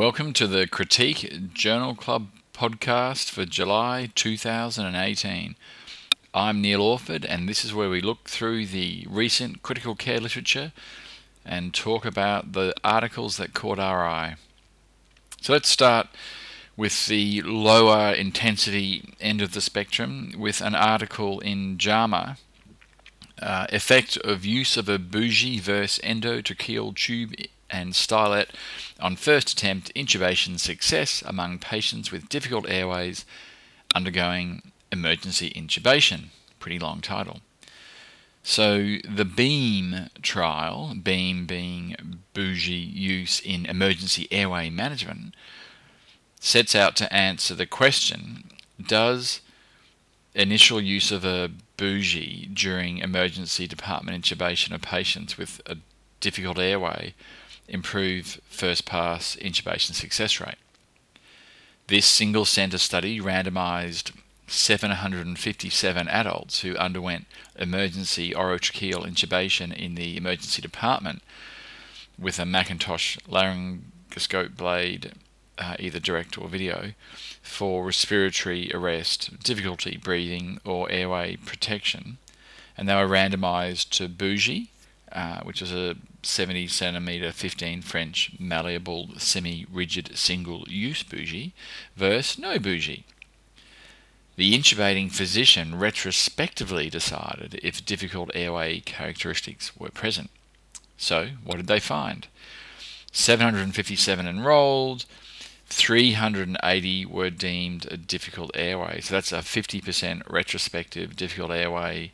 welcome to the Critique Journal Club podcast for July 2018. I'm Neil Orford, and this is where we look through the recent critical care literature and talk about the articles that caught our eye. So let's start with the lower intensity end of the spectrum with an article in JAMA. Uh, effect of use of a bougie versus endotracheal tube and stylet on first attempt intubation success among patients with difficult airways undergoing emergency intubation. Pretty long title. So, the BEAM trial, BEAM being bougie use in emergency airway management, sets out to answer the question Does initial use of a bougie during emergency department intubation of patients with a difficult airway improve first pass intubation success rate. This single centre study randomised 757 adults who underwent emergency orotracheal intubation in the emergency department with a Macintosh laryngoscope blade, uh, either direct or video, for respiratory arrest, difficulty breathing, or airway protection. And they were randomised to bougie, uh, which is a 70 centimeter 15 French malleable semi-rigid single use bougie versus no bougie. The intubating physician retrospectively decided if difficult airway characteristics were present. So, what did they find? 757 enrolled, 380 were deemed a difficult airway. So that's a 50% retrospective difficult airway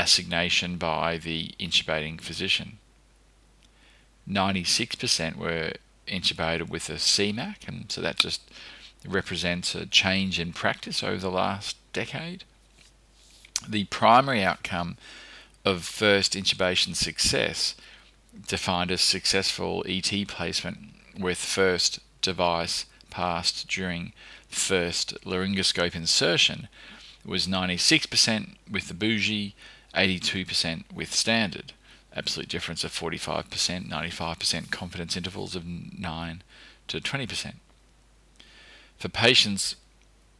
assignation by the intubating physician. 96% were intubated with a CMAC, and so that just represents a change in practice over the last decade. The primary outcome of first intubation success, defined as successful ET placement with first device passed during first laryngoscope insertion, was 96% with the bougie, 82% with standard. Absolute difference of 45%, 95% confidence intervals of 9 to 20%. For patients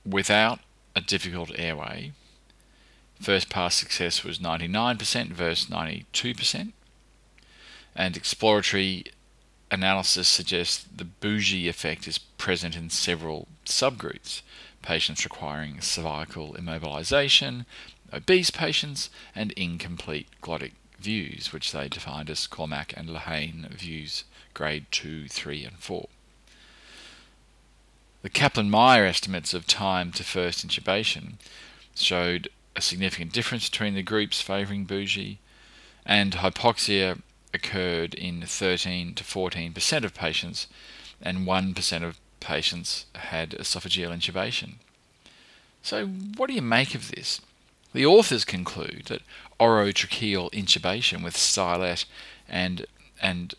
without a difficult airway, first pass success was 99% versus 92%, and exploratory analysis suggests the bougie effect is present in several subgroups patients requiring cervical immobilization, obese patients, and incomplete glottic views, which they defined as Cormack and Lehane views grade 2, 3, and 4. The Kaplan Meier estimates of time to first intubation showed a significant difference between the groups favouring bougie, and hypoxia occurred in 13 to 14% of patients, and 1% of patients had esophageal intubation. So, what do you make of this? The authors conclude that orotracheal intubation with stylet and and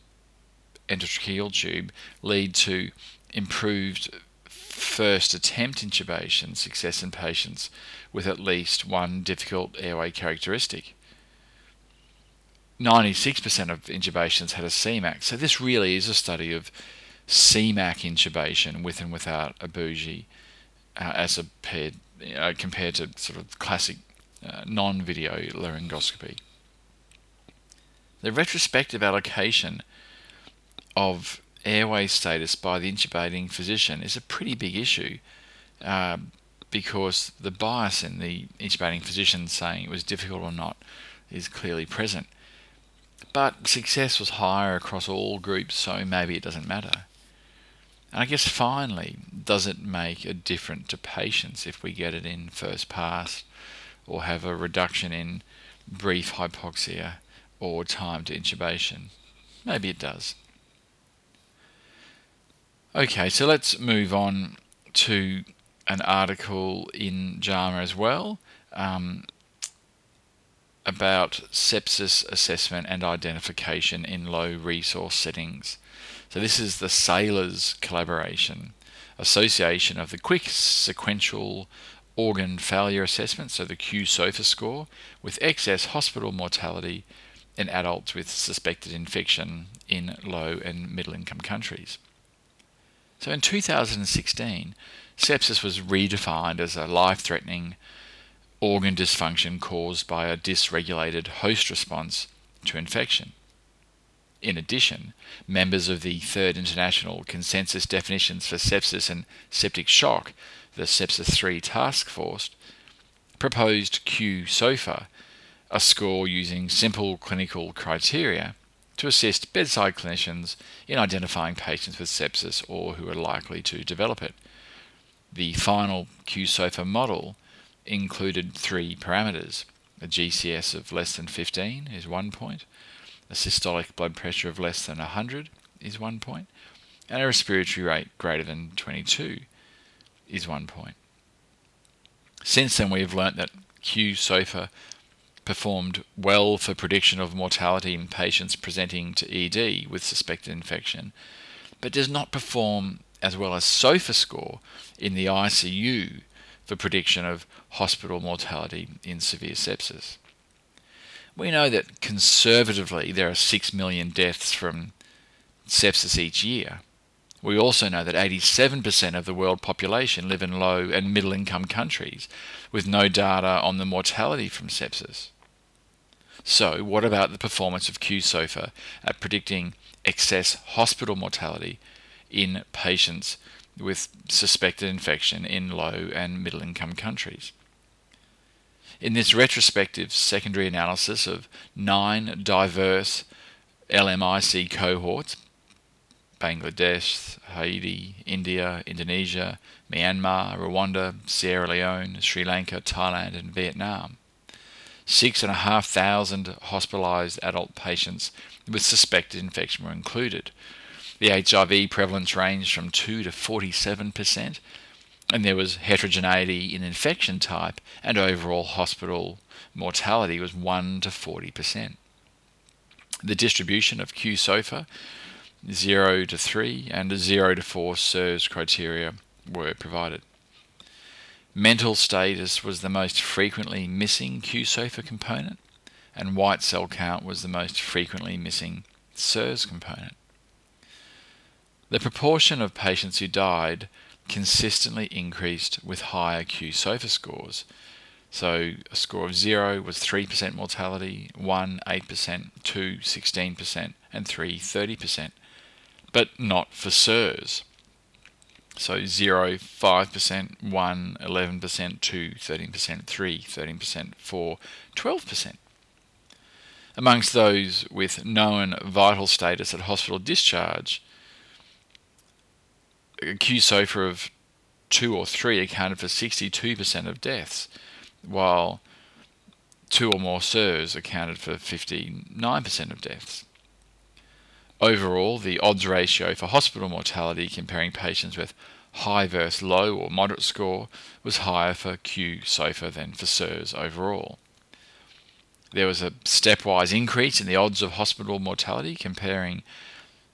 endotracheal tube lead to improved first attempt intubation success in patients with at least one difficult airway characteristic. 96% of intubations had a CMAC, so this really is a study of CMAC intubation with and without a bougie uh, as a paired, uh, compared to sort of classic uh, non-video laryngoscopy. The retrospective allocation of airway status by the intubating physician is a pretty big issue uh, because the bias in the intubating physician saying it was difficult or not is clearly present. But success was higher across all groups, so maybe it doesn't matter. And I guess finally, does it make a difference to patients if we get it in first pass or have a reduction in brief hypoxia or time to intubation. Maybe it does. Okay, so let's move on to an article in JAMA as well um, about sepsis assessment and identification in low resource settings. So, this is the SAILORS collaboration, Association of the Quick Sequential organ failure assessment, so the qSOFA score, with excess hospital mortality in adults with suspected infection in low and middle income countries. So in 2016, sepsis was redefined as a life threatening organ dysfunction caused by a dysregulated host response to infection. In addition, members of the Third International Consensus Definitions for Sepsis and Septic Shock, the Sepsis 3 Task Force, proposed Q-SOFA, a score using simple clinical criteria to assist bedside clinicians in identifying patients with sepsis or who are likely to develop it. The final Q-SOFA model included three parameters. A GCS of less than 15 is one point, a systolic blood pressure of less than 100 is one point, and a respiratory rate greater than 22 is one point. Since then, we have learnt that Q-SOFA performed well for prediction of mortality in patients presenting to ED with suspected infection, but does not perform as well as SOFA score in the ICU for prediction of hospital mortality in severe sepsis. We know that conservatively there are 6 million deaths from sepsis each year. We also know that 87% of the world population live in low and middle income countries with no data on the mortality from sepsis. So, what about the performance of Q-SOFA at predicting excess hospital mortality in patients with suspected infection in low and middle income countries? In this retrospective secondary analysis of nine diverse LMIC cohorts Bangladesh, Haiti, India, Indonesia, Myanmar, Rwanda, Sierra Leone, Sri Lanka, Thailand, and Vietnam. Six and a half thousand hospitalized adult patients with suspected infection were included. The HIV prevalence ranged from 2 to 47 percent, and there was heterogeneity in infection type, and overall hospital mortality was 1 to 40%. The distribution of Q-SOFA, 0 to 3 and 0 to 4 SIRS criteria were provided. Mental status was the most frequently missing Q-SOFA component, and white cell count was the most frequently missing SIRS component. The proportion of patients who died consistently increased with higher Q-SOFA scores. So a score of 0 was 3% mortality, 1 8%, 2 16%, and 3 30%, but not for SIRS. So 0 5%, 1 11%, 2 13%, 3 13%, 4 12%. Amongst those with known vital status at hospital discharge, a Q-SOFA of two or three accounted for 62% of deaths, while two or more SIRS accounted for 59% of deaths. Overall, the odds ratio for hospital mortality comparing patients with high versus low or moderate score was higher for Q-SOFA than for SIRS overall. There was a stepwise increase in the odds of hospital mortality comparing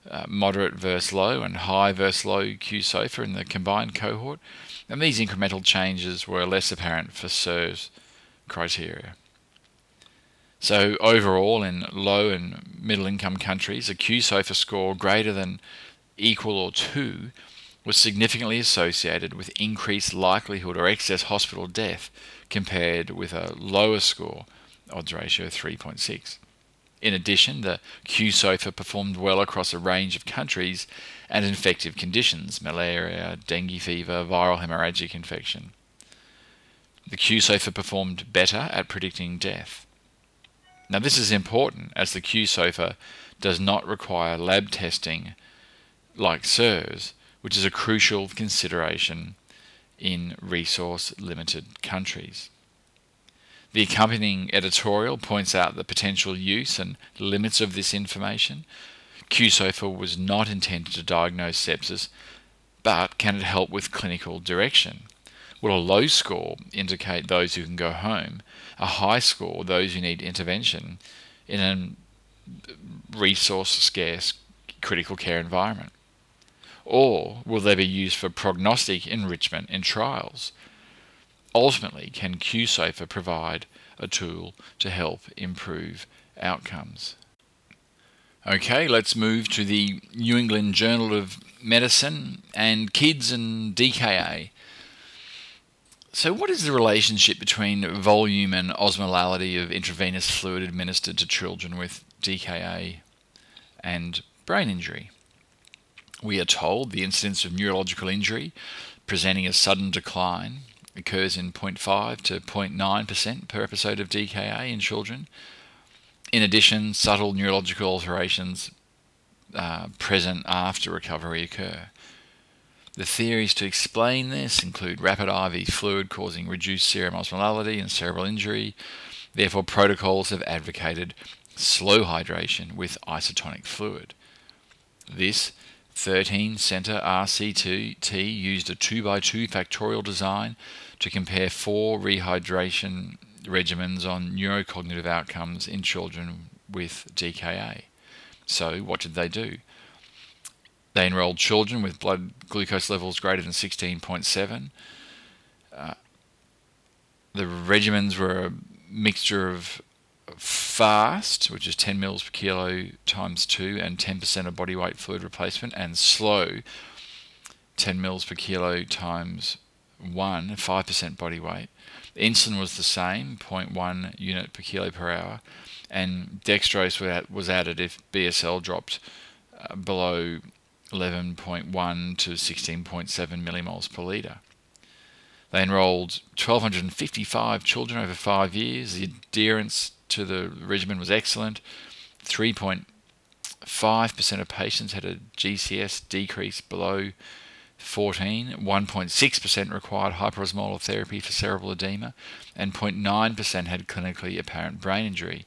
uh, moderate versus low and high versus low Q-SOFA in the combined cohort, and these incremental changes were less apparent for SIRS criteria. So overall, in low and middle income countries, a Q-SOFA score greater than equal or 2 was significantly associated with increased likelihood or excess hospital death compared with a lower score, odds ratio 3.6. In addition, the Q-SOFA performed well across a range of countries and infective conditions malaria, dengue fever, viral hemorrhagic infection. The Q-SOFA performed better at predicting death. Now, this is important as the Q-SOFA does not require lab testing like SIRS, which is a crucial consideration in resource limited countries. The accompanying editorial points out the potential use and limits of this information. Q-SOFA was not intended to diagnose sepsis, but can it help with clinical direction? Will a low score indicate those who can go home? A high score, those who need intervention in a resource scarce critical care environment? Or will they be used for prognostic enrichment in trials? Ultimately, can provide a tool to help improve outcomes? Okay, let's move to the New England Journal of Medicine and Kids and DKA. So, what is the relationship between volume and osmolality of intravenous fluid administered to children with DKA and brain injury? We are told the incidence of neurological injury presenting a sudden decline occurs in 0.5 to 0.9% per episode of DKA in children in addition, subtle neurological alterations uh, present after recovery occur. The theories to explain this include rapid IV fluid causing reduced serum osmolality and cerebral injury. Therefore, protocols have advocated slow hydration with isotonic fluid. This 13 center RCT used a 2x2 factorial design to compare four rehydration regimens on neurocognitive outcomes in children with DKA. So, what did they do? They enrolled children with blood glucose levels greater than 16.7. Uh, the regimens were a mixture of fast, which is 10 mils per kilo times 2 and 10% of body weight fluid replacement, and slow, 10 mils per kilo times 1, 5% body weight. Insulin was the same, 0.1 unit per kilo per hour, and dextrose was added if BSL dropped uh, below 11.1 to 16.7 millimoles per litre. They enrolled 1,255 children over five years. The adherence to the regimen was excellent. 3.5% of patients had a GCS decrease below 14, 1.6% required hyperosmolar therapy for cerebral edema, and 0.9% had clinically apparent brain injury.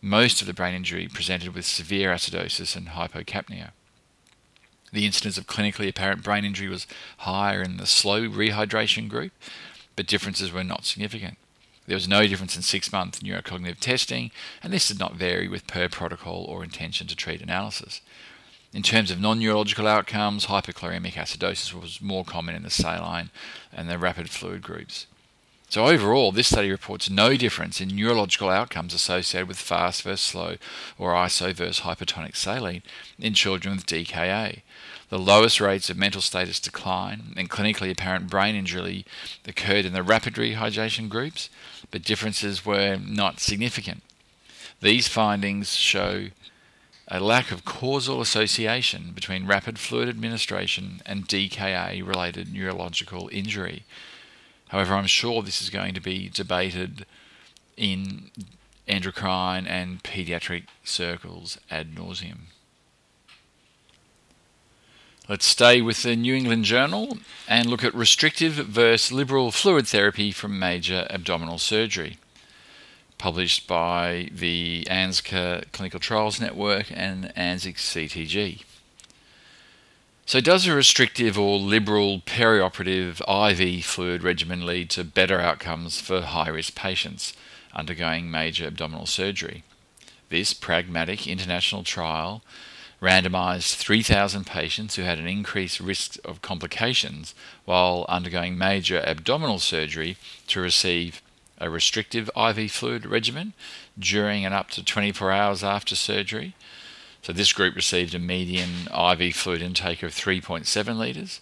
Most of the brain injury presented with severe acidosis and hypocapnia. The incidence of clinically apparent brain injury was higher in the slow rehydration group, but differences were not significant. There was no difference in six month neurocognitive testing, and this did not vary with per protocol or intention to treat analysis. In terms of non neurological outcomes, hypochloremic acidosis was more common in the saline and the rapid fluid groups. So, overall, this study reports no difference in neurological outcomes associated with fast versus slow or iso versus hypertonic saline in children with DKA. The lowest rates of mental status decline and clinically apparent brain injury occurred in the rapid rehydration groups, but differences were not significant. These findings show a lack of causal association between rapid fluid administration and DKA related neurological injury. However, I'm sure this is going to be debated in endocrine and pediatric circles ad nauseum. Let's stay with the New England Journal and look at restrictive versus liberal fluid therapy from major abdominal surgery published by the ANZCA Clinical Trials Network and ANZIC CTG. So, does a restrictive or liberal perioperative IV fluid regimen lead to better outcomes for high risk patients undergoing major abdominal surgery? This pragmatic international trial randomized 3,000 patients who had an increased risk of complications while undergoing major abdominal surgery to receive a restrictive IV fluid regimen during and up to 24 hours after surgery. So this group received a median IV fluid intake of 3.7 litres,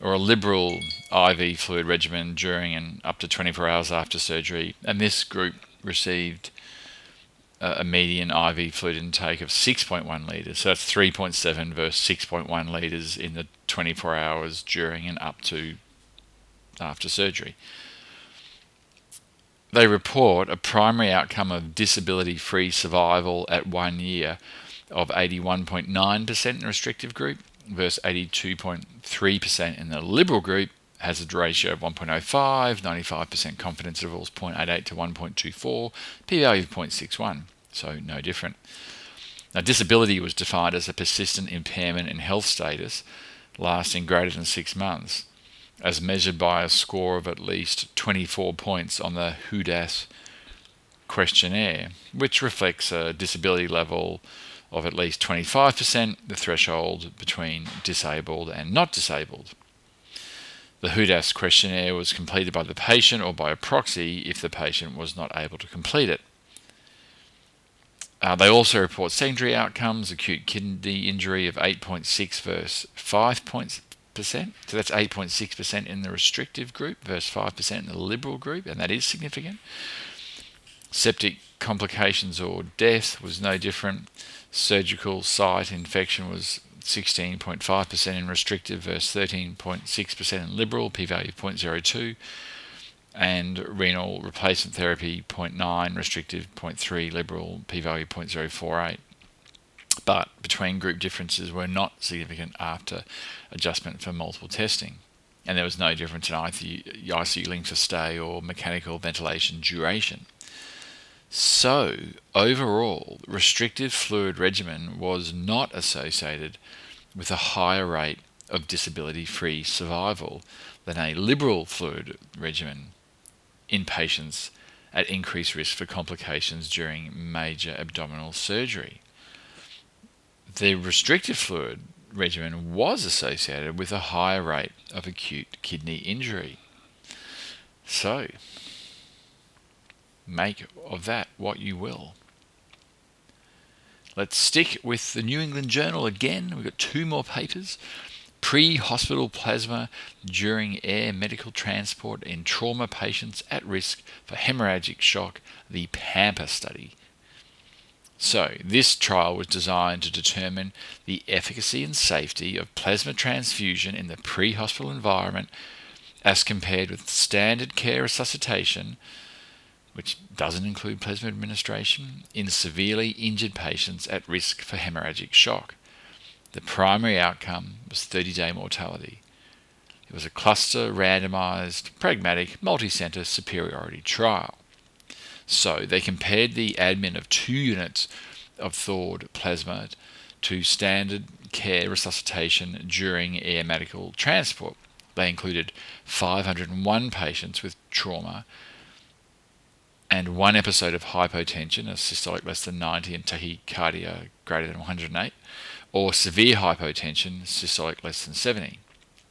or a liberal IV fluid regimen during and up to 24 hours after surgery, and this group received a median IV fluid intake of 6.1 litres. So that's 3.7 versus 6.1 litres in the 24 hours during and up to after surgery. They report a primary outcome of disability free survival at one year of 81.9% in the restrictive group versus 82.3% in the liberal group hazard ratio of 1.05, 95% confidence intervals 0.88 to 1.24, p-value of 0.61, so no different. Now, disability was defined as a persistent impairment in health status lasting greater than six months as measured by a score of at least 24 points on the WHODAS questionnaire, which reflects a disability level of at least 25%, the threshold between disabled and not disabled. The WHODAS questionnaire was completed by the patient or by a proxy if the patient was not able to complete it. Uh, they also report secondary outcomes, acute kidney injury of 8.6 versus 5 points percent. So that's 8.6% in the restrictive group versus 5% in the liberal group, and that is significant. Septic complications or death was no different. Surgical site infection was 16.5% in restrictive versus 13.6% in liberal, p value 0.02 and renal replacement therapy 0.9, restrictive 0.3, liberal p-value 0.048. But between group differences were not significant after adjustment for multiple testing. And there was no difference in ICU, length of stay or mechanical ventilation duration. So, overall, restrictive fluid regimen was not associated with a higher rate of disability free survival than a liberal fluid regimen in patients at increased risk for complications during major abdominal surgery. The restrictive fluid regimen was associated with a higher rate of acute kidney injury. So, make of that what you will. Let's stick with the New England Journal again. We've got two more papers pre hospital plasma during air medical transport in trauma patients at risk for hemorrhagic shock, the PAMPer study. So, this trial was designed to determine the efficacy and safety of plasma transfusion in the pre hospital environment as compared with standard care resuscitation, which doesn't include plasma administration, in severely injured patients at risk for hemorrhagic shock. The primary outcome was 30 day mortality. It was a cluster randomized, pragmatic, multi center superiority trial. So they compared the admin of two units of thawed plasma to standard care resuscitation during air medical transport. They included 501 patients with trauma and one episode of hypotension, a systolic less than 90 and tachycardia greater than 108, or severe hypotension, systolic less than 70,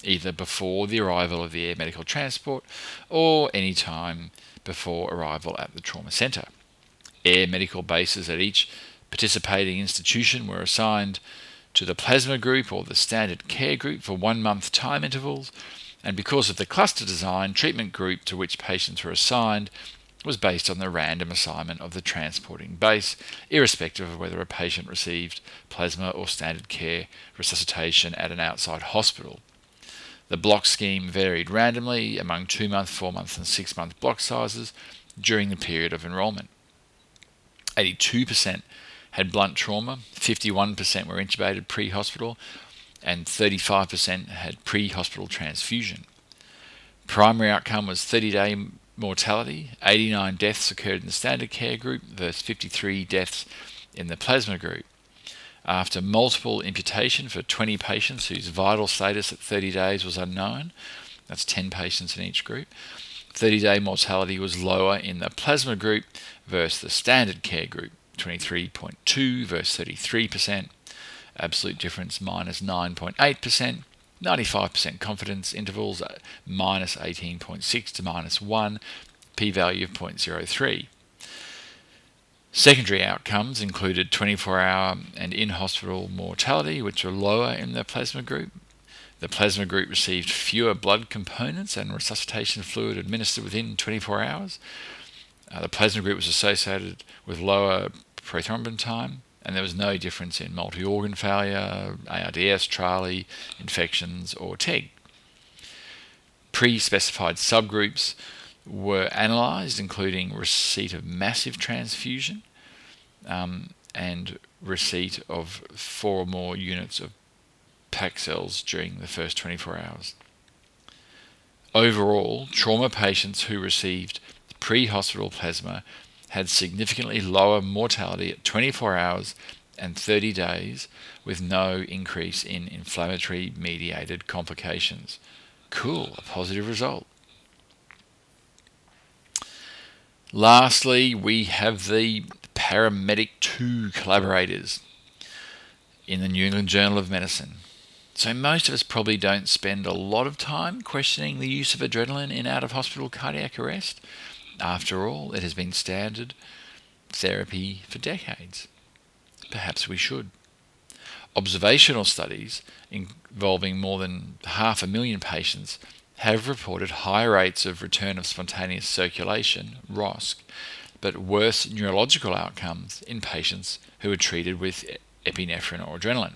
either before the arrival of the air medical transport or any time before arrival at the trauma centre. Air medical bases at each participating institution were assigned to the plasma group or the standard care group for one month time intervals, and because of the cluster design, treatment group to which patients were assigned was based on the random assignment of the transporting base, irrespective of whether a patient received plasma or standard care resuscitation at an outside hospital. The block scheme varied randomly among two month, four month, and six month block sizes during the period of enrolment. 82% had blunt trauma, 51% were intubated pre hospital, and 35% had pre hospital transfusion. Primary outcome was 30 day mortality 89 deaths occurred in the standard care group versus 53 deaths in the plasma group. After multiple imputation for 20 patients whose vital status at 30 days was unknown, that's 10 patients in each group, 30 day mortality was lower in the plasma group versus the standard care group 23.2 versus 33%, absolute difference minus 9.8%. 95% confidence intervals, uh, minus 18.6 to minus 1, p value of 0.03. Secondary outcomes included 24 hour and in hospital mortality, which were lower in the plasma group. The plasma group received fewer blood components and resuscitation fluid administered within 24 hours. Uh, the plasma group was associated with lower prothrombin time and there was no difference in multi organ failure, ARDS, TRALI, infections, or TEG. Pre specified subgroups were analysed, including receipt of massive transfusion um, and receipt of four or more units of packed cells during the first 24 hours. Overall, trauma patients who received pre hospital plasma had significantly lower mortality at 24 hours and 30 days with no increase in inflammatory mediated complications. Cool, a positive result. Lastly, we have the Paramedic 2 collaborators in the New England Journal of Medicine. So, most of us probably don't spend a lot of time questioning the use of adrenaline in out of hospital cardiac arrest. After all, it has been standard therapy for decades. perhaps we should. Observational studies involving more than half a million patients have reported high rates of return of spontaneous circulation, ROSC, but worse neurological outcomes in patients who are treated with epinephrine or adrenaline.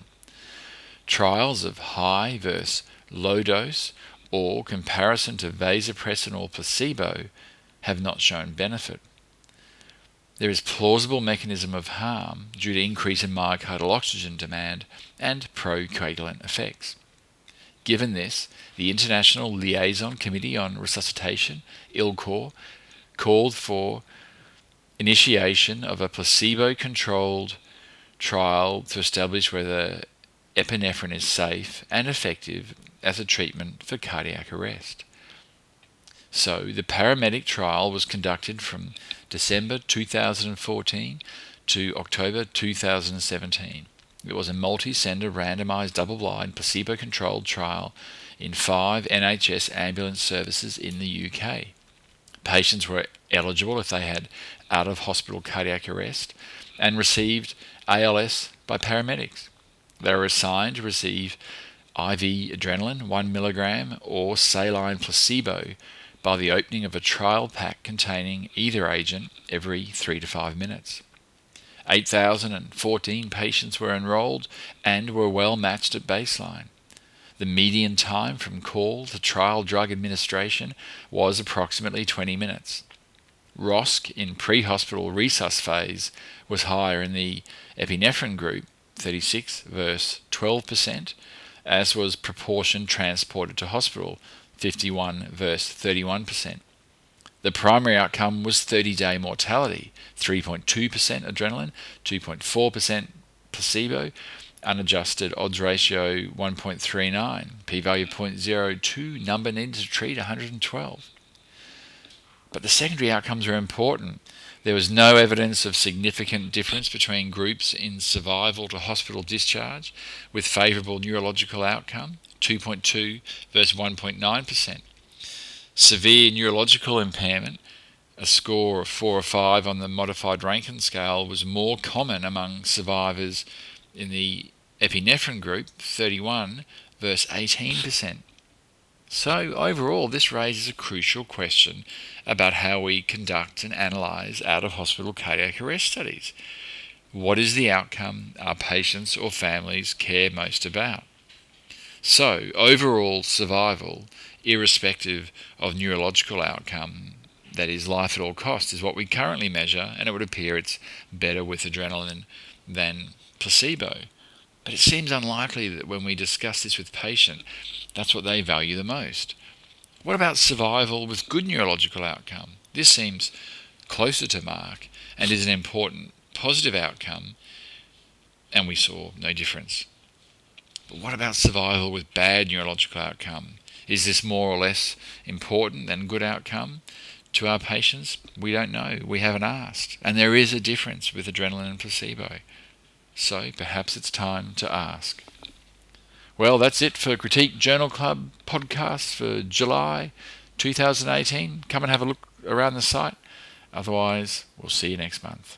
Trials of high versus low dose or comparison to vasopressin or placebo have not shown benefit. There is plausible mechanism of harm due to increase in myocardial oxygen demand and procoagulant effects. Given this, the International Liaison Committee on Resuscitation, ILCOR, called for initiation of a placebo-controlled trial to establish whether epinephrine is safe and effective as a treatment for cardiac arrest. So, the paramedic trial was conducted from December 2014 to October 2017. It was a multi center randomized double blind placebo controlled trial in five NHS ambulance services in the UK. Patients were eligible if they had out of hospital cardiac arrest and received ALS by paramedics. They were assigned to receive IV adrenaline 1 milligram or saline placebo by the opening of a trial pack containing either agent every 3 to 5 minutes. 8,014 patients were enrolled and were well matched at baseline. The median time from call to trial drug administration was approximately 20 minutes. ROSC in pre hospital resus phase was higher in the epinephrine group, 36 versus 12%, as was proportion transported to hospital, 51 versus 31%. The primary outcome was 30 day mortality 3.2% adrenaline, 2.4% placebo, unadjusted odds ratio 1.39, p value 0.02, number needed to treat 112. But the secondary outcomes are important. There was no evidence of significant difference between groups in survival to hospital discharge with favourable neurological outcome, 2.2 versus 1.9%. Severe neurological impairment, a score of 4 or 5 on the modified Rankin scale, was more common among survivors in the epinephrine group, 31 versus 18%. So, overall, this raises a crucial question about how we conduct and analyse out of hospital cardiac arrest studies. What is the outcome our patients or families care most about? So, overall survival irrespective of neurological outcome, that is life at all costs, is what we currently measure, and it would appear it's better with adrenaline than placebo. But it seems unlikely that when we discuss this with patients, that's what they value the most. What about survival with good neurological outcome? This seems closer to mark and is an important positive outcome, and we saw no difference. But what about survival with bad neurological outcome? Is this more or less important than good outcome to our patients? We don't know. We haven't asked. And there is a difference with adrenaline and placebo. So perhaps it's time to ask. Well, that's it for Critique Journal Club podcast for July 2018. Come and have a look around the site. Otherwise, we'll see you next month.